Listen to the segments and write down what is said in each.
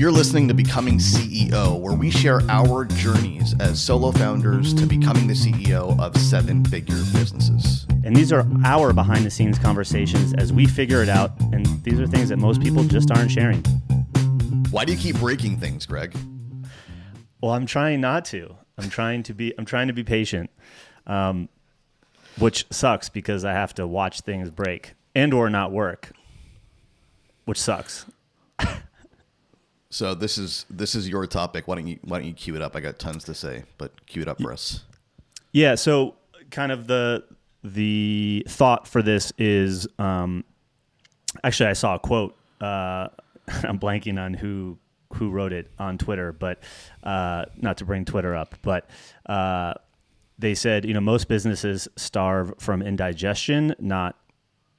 You're listening to Becoming CEO, where we share our journeys as solo founders to becoming the CEO of seven figure businesses. And these are our behind the scenes conversations as we figure it out. And these are things that most people just aren't sharing. Why do you keep breaking things, Greg? Well, I'm trying not to. I'm trying to be. I'm trying to be patient, um, which sucks because I have to watch things break and or not work, which sucks. So this is this is your topic. Why don't you why don't you cue it up? I got tons to say, but cue it up for us. Yeah. So kind of the the thought for this is um, actually I saw a quote. Uh, I'm blanking on who who wrote it on Twitter, but uh, not to bring Twitter up, but uh, they said you know most businesses starve from indigestion, not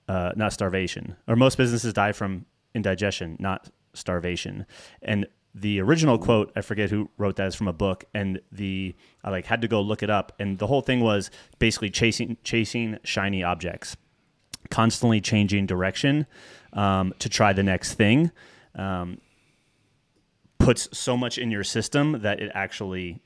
uh, not starvation, or most businesses die from indigestion, not starvation. And the original quote, I forget who wrote that, is from a book, and the I like had to go look it up, and the whole thing was basically chasing chasing shiny objects, constantly changing direction um, to try the next thing. Um, puts so much in your system that it actually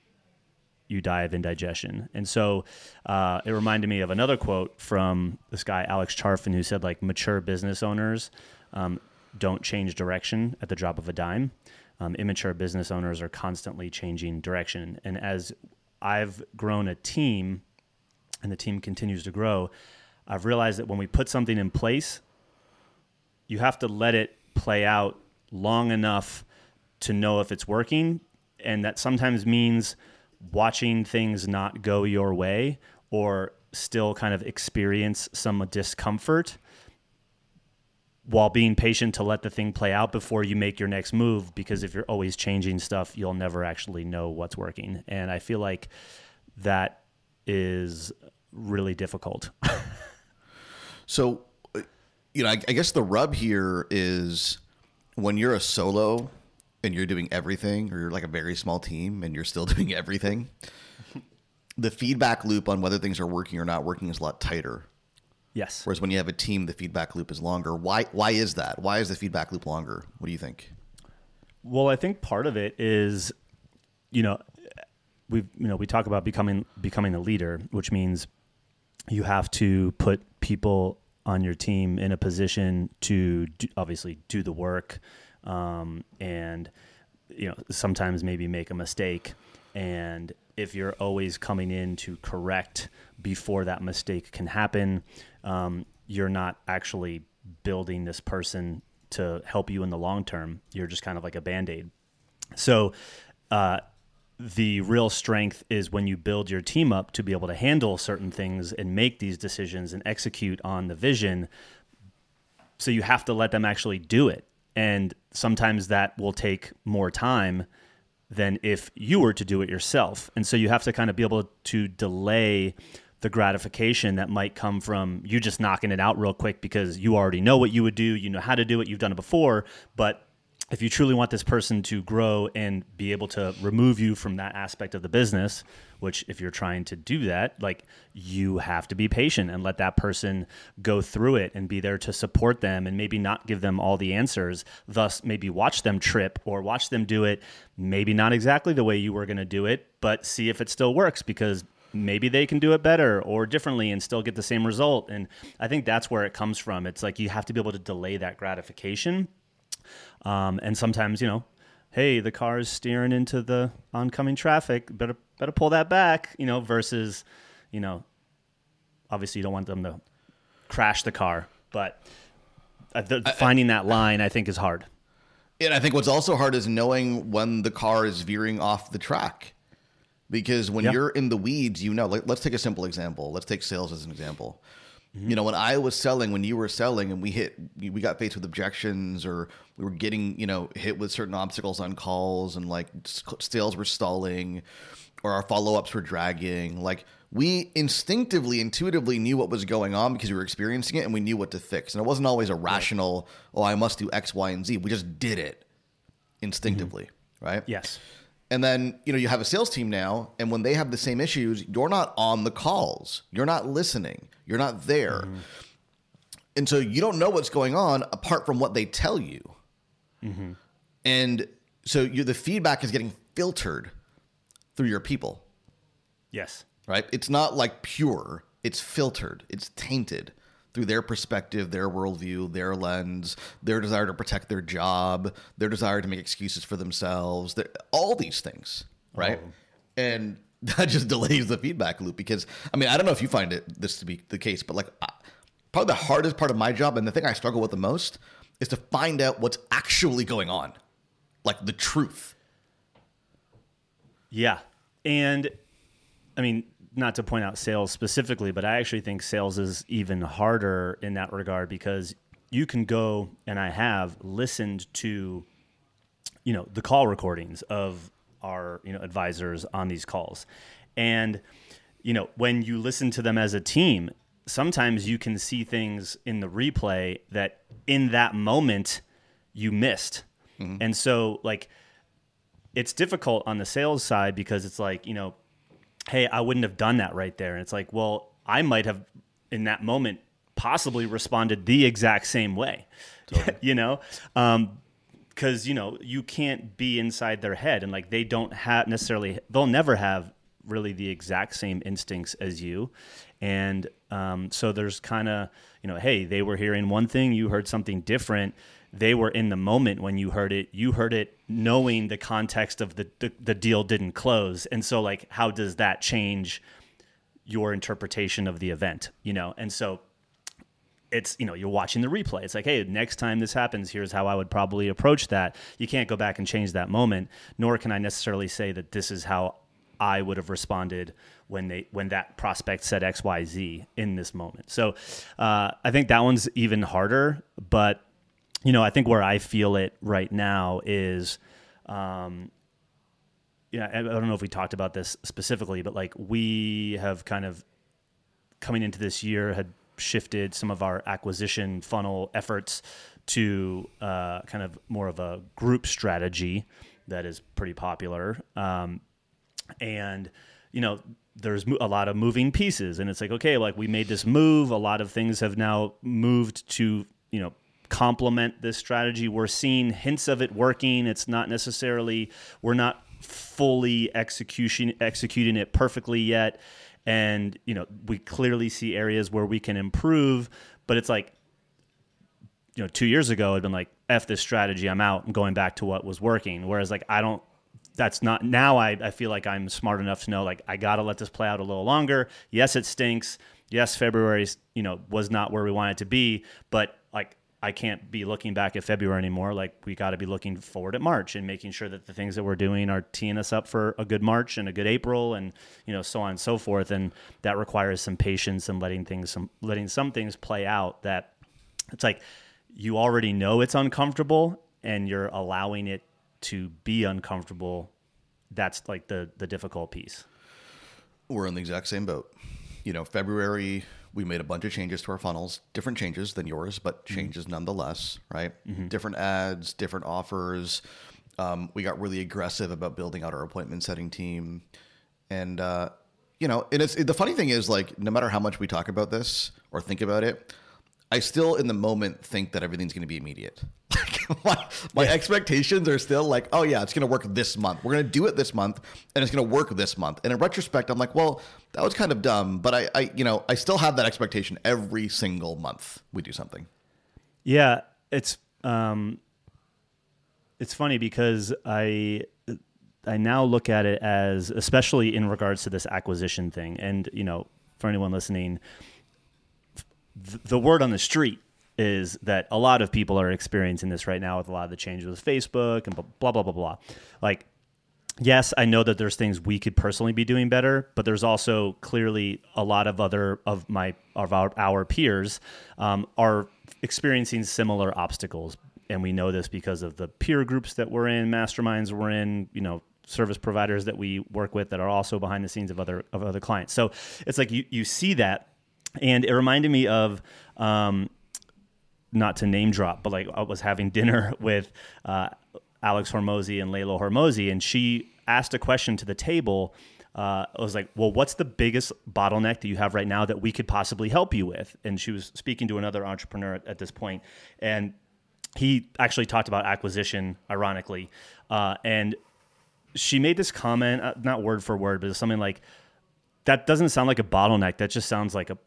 you die of indigestion. And so uh, it reminded me of another quote from this guy Alex Charfen who said like mature business owners um, don't change direction at the drop of a dime. Um, immature business owners are constantly changing direction. And as I've grown a team and the team continues to grow, I've realized that when we put something in place, you have to let it play out long enough to know if it's working. And that sometimes means watching things not go your way or still kind of experience some discomfort while being patient to let the thing play out before you make your next move because if you're always changing stuff you'll never actually know what's working. And i feel like that is really difficult. So you know I, I, guess the rub here is when you're a solo and you're doing everything or you're like a very small team and you're still doing everything the feedback loop on whether things are working or not working is a lot tighter Yes. Whereas when you have a team, the feedback loop is longer. Why? Why is that? Why is the feedback loop longer? What do you think? Well, I think part of it is, you know, we you know we talk about becoming becoming a leader, which means you have to put people on your team in a position to do, obviously do the work, um, and you know sometimes maybe make a mistake, and if you're always coming in to correct before that mistake can happen, um, you're not actually building this person to help you in the long term. You're just kind of like a band aid. So, uh, the real strength is when you build your team up to be able to handle certain things and make these decisions and execute on the vision. So, you have to let them actually do it. And sometimes that will take more time than if you were to do it yourself. And so, you have to kind of be able to delay the gratification that might come from you just knocking it out real quick because you already know what you would do, you know how to do it, you've done it before. But if you truly want this person to grow and be able to remove you from that aspect of the business, which if you're trying to do that, like you have to be patient and let that person go through it and be there to support them and maybe not give them all the answers. Thus, maybe watch them trip or watch them do it, maybe not exactly the way you were going to do it, but see if it still works because maybe they can do it better or differently and still get the same result. And I think that's where it comes from. It's like you have to be able to delay that gratification. Um, and sometimes, you know, hey, the car is steering into the oncoming traffic. Better better pull that back. You know, versus, you know, obviously you don't want them to crash the car, but uh, the, I, finding that line I think is hard. And I think what's also hard is knowing when the car is veering off the track because when you're in the weeds, you know. Like, let's take a simple example. Let's take sales as an example. Mm-hmm. You know, when I was selling, when you were selling, and we hit, we got faced with objections, or we were getting, you know, hit with certain obstacles on calls, and like sales were stalling, or our follow ups were dragging. Like we instinctively, intuitively knew what was going on because we were experiencing it, and we knew what to fix. And it wasn't always a rational, oh, I must do X, Y, and Z. We just did it instinctively, mm-hmm. right? Yes. And then, you know, you have a sales team now, and when they have the same issues, you're not on the calls. You're not listening. You're not there. Mm-hmm. And so you don't know what's going on apart from what they tell you. Mm-hmm. And so you, the feedback is getting filtered through your people. Yes. Right? It's not like pure, it's filtered, it's tainted through their perspective, their worldview, their lens, their desire to protect their job, their desire to make excuses for themselves, all these things, right? Oh. And that just delays the feedback loop because I mean I don't know if you find it this to be the case, but like probably the hardest part of my job and the thing I struggle with the most is to find out what's actually going on, like the truth. Yeah, and I mean not to point out sales specifically, but I actually think sales is even harder in that regard because you can go and I have listened to you know the call recordings of our you know advisors on these calls and you know when you listen to them as a team sometimes you can see things in the replay that in that moment you missed mm-hmm. and so like it's difficult on the sales side because it's like you know hey i wouldn't have done that right there. And it's like well i might have in that moment possibly responded the exact same way totally. you know? Um, because you know you can't be inside their head. And like they don't have necessarily they'll never have really the exact same instincts as you. And um, so there's kind of you know hey they were hearing one thing you heard something different they were in the moment when you heard it. You heard it knowing the context of the, the, the deal didn't close. And so like how does that change your interpretation of the event you know? And so it's you know you're watching the replay. It's like hey next time this happens here's how i would probably approach that. You can't go back and change that moment nor can i necessarily say that this is how i would have responded when they when that prospect said xyz in this moment. So uh, i think that one's even harder but you know i think where i feel it right now is um, yeah, I don't know if we talked about this specifically, but like we have kind of coming into this year had shifted some of our acquisition funnel efforts to uh, kind of more of a group strategy that is pretty popular. Um, and, you know, there's a lot of moving pieces. And it's like, okay, like we made this move. A lot of things have now moved to, you know, complement this strategy. We're seeing hints of it working. It's not necessarily, we're not fully execution executing it perfectly yet and you know we clearly see areas where we can improve but it's like you know two years ago i'd been like f this strategy i'm out and going back to what was working whereas like i don't that's not now I, I feel like i'm smart enough to know like i gotta let this play out a little longer yes it stinks yes february you know was not where we wanted to be but like I can't be looking back at February anymore. Like we got to be looking forward at March and making sure that the things that we're doing are teeing us up for a good March and a good April, and you know so on and so forth. And that requires some patience and letting things some letting some things play out. That it's like you already know it's uncomfortable, and you're allowing it to be uncomfortable. That's like the the difficult piece. We're in the exact same boat. You know, February we made a bunch of changes to our funnels, different changes than yours, but mm-hmm. changes mm-hmm. nonetheless, right? Mm-hmm. Different ads, different offers. Um, we got really aggressive about building out our appointment setting team. And, uh, you know, and it's the funny thing is like, no matter how much we talk about this or think about it, I still in the moment think that everything's going to be immediate. my, my yeah. expectations are still like, oh yeah, it's going to work this month. We're going to do it this month, and it's going to work this month. And in retrospect, I'm like, well, that was kind of dumb, but I, I, you know, I still have that expectation every single month we do something. Yeah, it's um, it's funny because I I now look at it as, especially in regards to this acquisition thing, and you know, for anyone listening the word on the street is that a lot of people are experiencing this right now with a lot of the changes with Facebook and blah blah blah blah. Like, yes, I know that there's things we could personally be doing better, but there's also clearly a lot of other of my of our, our peers um, are experiencing similar obstacles, and we know this because of the peer groups that we're in, masterminds we're in, you know, service providers that we work with that are also behind the scenes of other of other clients. So it's like you you see that and it reminded me of um, not to name drop, but like I was having dinner with uh, Alex Hormozi and Leila Hormozi, and she asked a question to the table. Uh, I was like, "Well, what's the biggest bottleneck that you have right now that we could possibly help you with?" And she was speaking to another entrepreneur at, at this point, and he actually talked about acquisition, ironically, uh, and she made this comment, uh, not word for word, but something like, "That doesn't sound like a bottleneck. That just sounds like a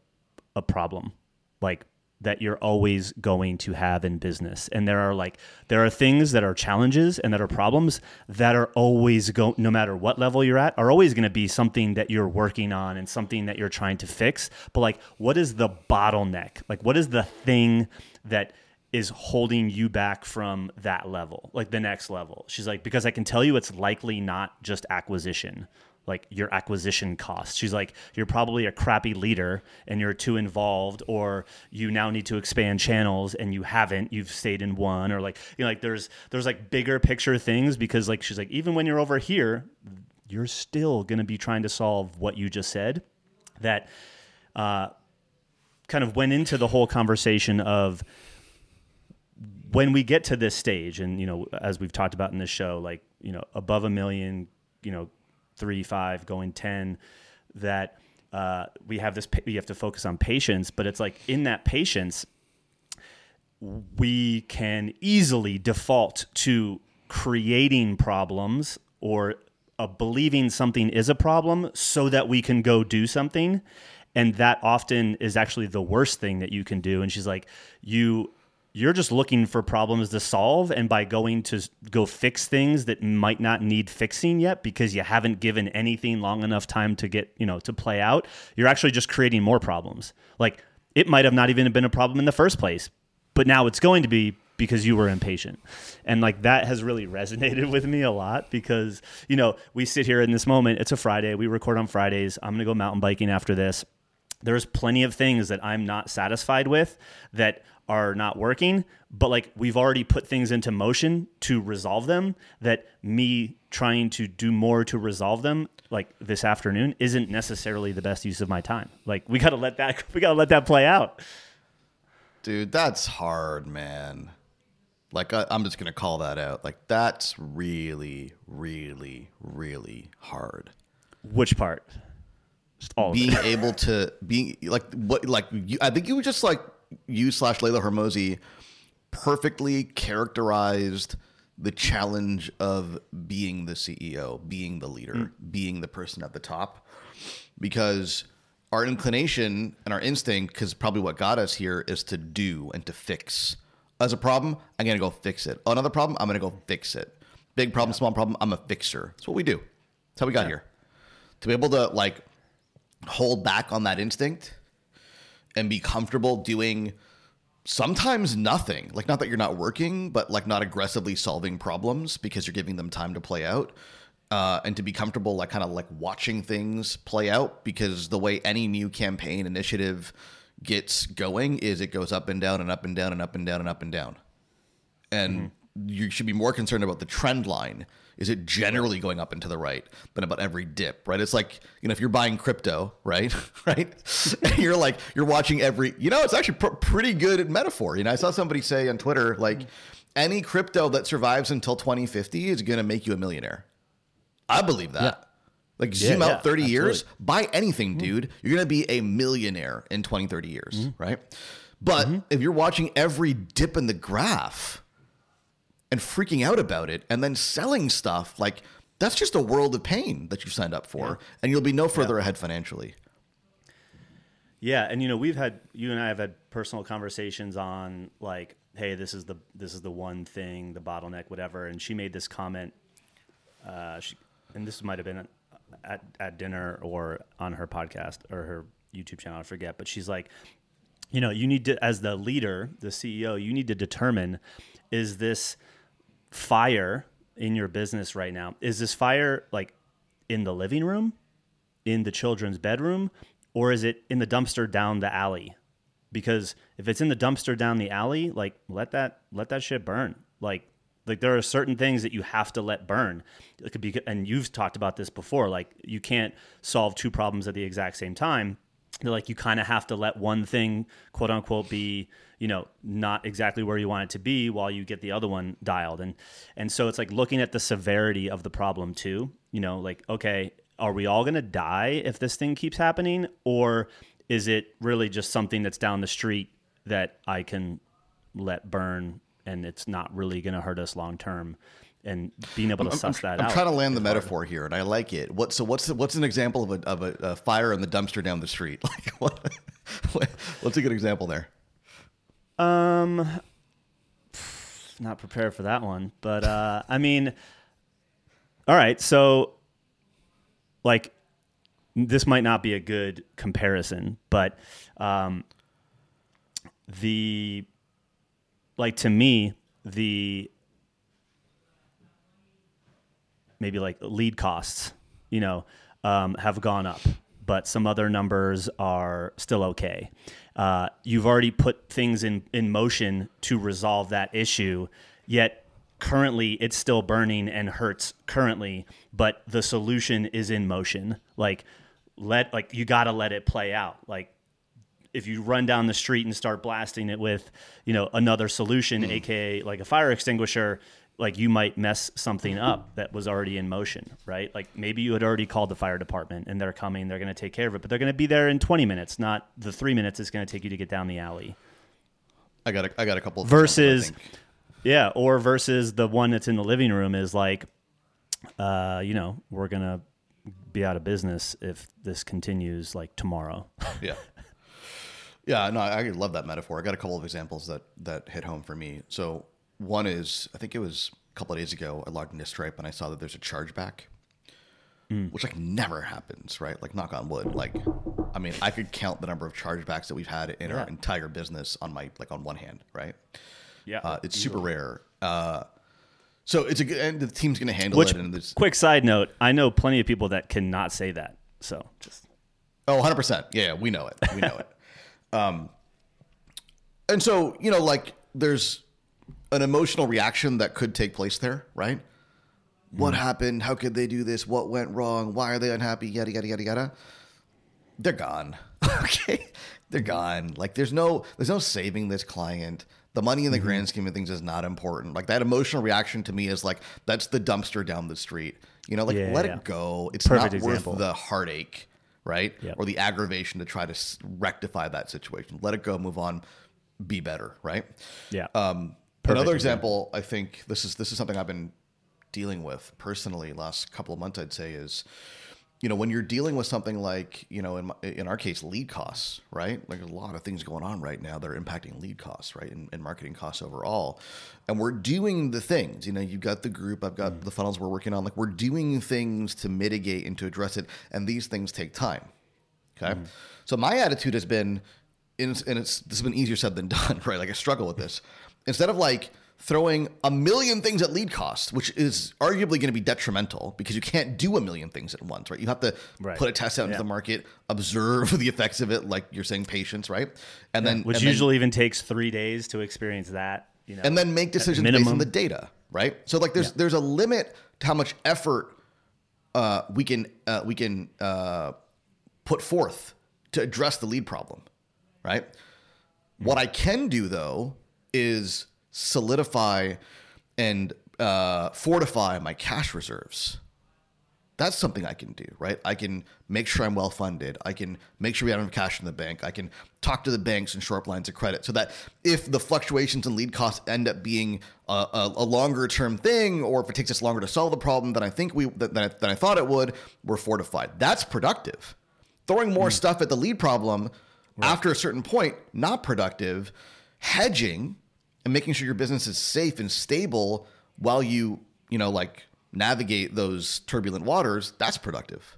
a problem." Like that you're always going to have in business. And there are like there are things that are challenges and that are problems that are always go no matter what level you're at are always going to be something that you're working on and something that you're trying to fix. But like what is the bottleneck? Like what is the thing that is holding you back from that level, like the next level. She's like, because I can tell you it's likely not just acquisition like your acquisition costs. She's like, you're probably a crappy leader and you're too involved, or you now need to expand channels and you haven't. You've stayed in one, or like you know, like there's there's like bigger picture things because like she's like, even when you're over here, you're still gonna be trying to solve what you just said. That uh, kind of went into the whole conversation of when we get to this stage, and you know, as we've talked about in this show, like you know, above a million, you know, three, five, going 10, that uh, we have this, we have to focus on patience, but it's like in that patience, we can easily default to creating problems or uh, believing something is a problem so that we can go do something. And that often is actually the worst thing that you can do. And she's like you you're just looking for problems to solve and by going to go fix things that might not need fixing yet because you haven't given anything long enough time to get you know to play out you're actually just creating more problems. Like it might have not even been a problem in the first place but now it's going to be because you were impatient. And like that has really resonated with me a lot because you know we sit here in this moment it's a friday we record on fridays i'm going to go mountain biking after this. There's plenty of things that i'm not satisfied with that are not working, but like we've already put things into motion to resolve them that me trying to do more to resolve them like this afternoon isn't necessarily the best use of my time. Like we got to let that we got to let that play out. Dude, that's hard, man. Like I, I'm just going to call that out. Like that's really really really hard. Which part? Just all being able to being like what like you, I think you were just like you slash Leila Hormozi perfectly characterized the challenge of being the CEO, being the leader, mm. being the person at the top. Because our inclination and our instinct, because probably what got us here, is to do and to fix. As a problem, I'm going to go fix it. Another problem, I'm going to go fix it. Big problem, yeah. small problem, I'm a fixer. That's what we do. That's how we got yeah. here. To be able to like hold back on that instinct and be comfortable doing sometimes nothing. Like not that you're not working, but like not aggressively solving problems because you're giving them time to play out. Uh, and to be comfortable, like kind of like watching things play out, because the way any new campaign initiative gets going is it goes up and down and up and down and up and down and up and down. And mm-hmm. you should be more concerned about the trend line is it generally going up and to the right than about every dip, right? It's like, you know, if you're buying crypto, right? right? and you're like, you're watching every, you know, it's actually pr- pretty good at metaphor. You know, I saw somebody say on Twitter, like, any crypto that survives until 2050 is going to make you a millionaire. I believe that. Yeah. Like zoom yeah, out yeah, 30 absolutely. years, buy anything, mm-hmm. dude. You're going to be a millionaire in 20, 30 years, mm-hmm. right? But mm-hmm. if you're watching every dip in the graph, and freaking out about it and then selling stuff like that's just a world of pain that you signed up for yeah. and you'll be no further yeah. ahead financially yeah and you know we've had you and i have had personal conversations on like hey this is the this is the one thing the bottleneck whatever and she made this comment uh, she, and this might have been at, at dinner or on her podcast or her youtube channel i forget but she's like you know you need to as the leader the ceo you need to determine is this fire in your business right now? Is this fire like in the living room in the children's bedroom or is it in the dumpster down the alley? Because if it's in the dumpster down the alley like let that let that shit burn. Like like there are certain things that you have to let burn. It could be and you've talked about this before like you can't solve two problems at the exact same time like you kind of have to let one thing quote unquote be you know not exactly where you want it to be while you get the other one dialed and and so it's like looking at the severity of the problem too you know like okay are we all going to die if this thing keeps happening or is it really just something that's down the street that I can let burn and it's not really going to hurt us long term. And being able to suss I'm, that I'm out. trying to land the metaphor here, and I like it. What so? What's what's an example of a of a, a fire in the dumpster down the street? Like what? what's a good example there? Um, not prepared for that one, but uh, I mean, all right. So, like, this might not be a good comparison, but um, the like to me the maybe like lead costs, you know, um, have gone up, but some other numbers are still okay. Uh, you've already put things in, in motion to resolve that issue, yet currently it's still burning and hurts currently, but the solution is in motion. Like, let like you got to let it play out. Like if you run down the street and start blasting it with, you know, another solution, mm. aka like a fire extinguisher, like you might mess something up that was already in motion, right? Like maybe you had already called the fire department and they're coming, they're going to take care of it, but they're going to be there in 20 minutes, not the 3 minutes it's going to take you to get down the alley. I got a, I got a couple versus yeah, or versus the one that's in the living room is like uh, you know, we're going to be out of business if this continues like tomorrow. yeah. Yeah, no, I love that metaphor. I got a couple of examples that that hit home for me. So one is, I think it was a couple of days ago, I logged into Stripe and I saw that there's a chargeback, mm. which like never happens, right? Like knock on wood. Like, I mean, I could count the number of chargebacks that we've had in yeah. our entire business on my like on one hand, right? Yeah, uh, it's super rare. Uh, so it's a good, and the team's going to handle Which, it. And quick side note: I know plenty of people that cannot say that. So just oh, 100 percent. Yeah, we know it. We know it. Um, and so you know, like there's an emotional reaction that could take place there, right? What mm. happened? How could they do this? What went wrong? Why are they unhappy? Yada yada yada yada. They're gone. okay, they're gone. Like there's no there's no saving this client. The money in the mm-hmm. grand scheme of things is not important. Like that emotional reaction to me is like that's the dumpster down the street. You know, like yeah, let yeah. it go. It's Perfect not example. worth the heartache right? Yep. Or the aggravation to try to rectify that situation. Let it go, move on, be better, right? Yeah. Um, another example, I think this is this is something I've been dealing with personally last couple of months. I'd say is you know, when you're dealing with something like, you know, in, my, in our case, lead costs, right? Like a lot of things going on right now that are impacting lead costs, right? And, and marketing costs overall. And we're doing the things, you know, you've got the group, I've got mm. the funnels we're working on. Like we're doing things to mitigate and to address it. And these things take time. Okay. Mm. So my attitude has been, and it's, and it's, this has been easier said than done, right? Like I struggle with this. Instead of like, throwing a million things at lead cost, which is arguably going to be detrimental because you can't do a million things at once, right? You have to right. put a test out into the market, observe the effects of it, like you're saying, patience, right? And yeah. then which and usually then, even takes three days to experience that, you know, and then make decisions based on the data, right? So like there's yeah. there's a limit to how much effort uh, we can uh, we can uh, put forth to address the lead problem, right? Mm-hmm. What I can do though is solidify and uh, fortify my cash reserves. That's something I can do, right? I can make sure I'm well funded. I can make sure we have enough cash in the bank. I can talk to the banks and shore up lines of credit so that if the fluctuations in lead costs end up being a, a, a longer term thing, or if it takes us longer to solve the problem than I think we than I, than I thought it would, we're fortified. That's productive. Throwing more mm. stuff at the lead problem right. after a certain point, not productive. Hedging and making sure your business is safe and stable while you, you know, like navigate those turbulent waters, that's productive.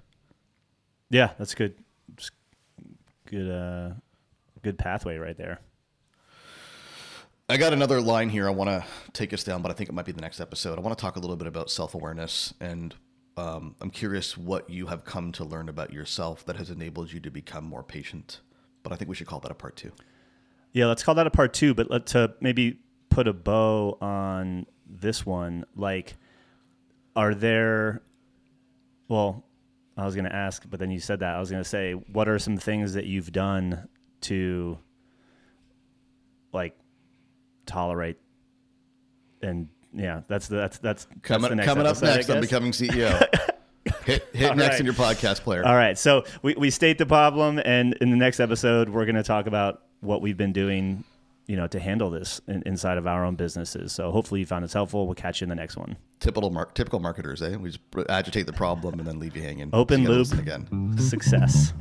Yeah, that's good. good, uh, good pathway right there. I got another line here. I want to take us down, but I think it might be the next episode. I want to talk a little bit about self awareness, and um, I'm curious what you have come to learn about yourself that has enabled you to become more patient. But I think we should call that a part two. Yeah, let's call that a part two. But let to maybe put a bow on this one. Like, are there? Well, I was going to ask, but then you said that. I was going to say, what are some things that you've done to, like, tolerate and yeah, that's the, that's that's coming that's coming episode, up next. I'm becoming CEO. hit hit next right. in your podcast player. All right, so we, we state the problem, and in the next episode, we're going to talk about what we've been doing you know, to handle this in, inside of our own businesses. So hopefully you found this helpful. We'll catch you in the next one. Typical, mar- typical marketers, eh? We just agitate the problem and then leave you hanging. Open loop again. Success.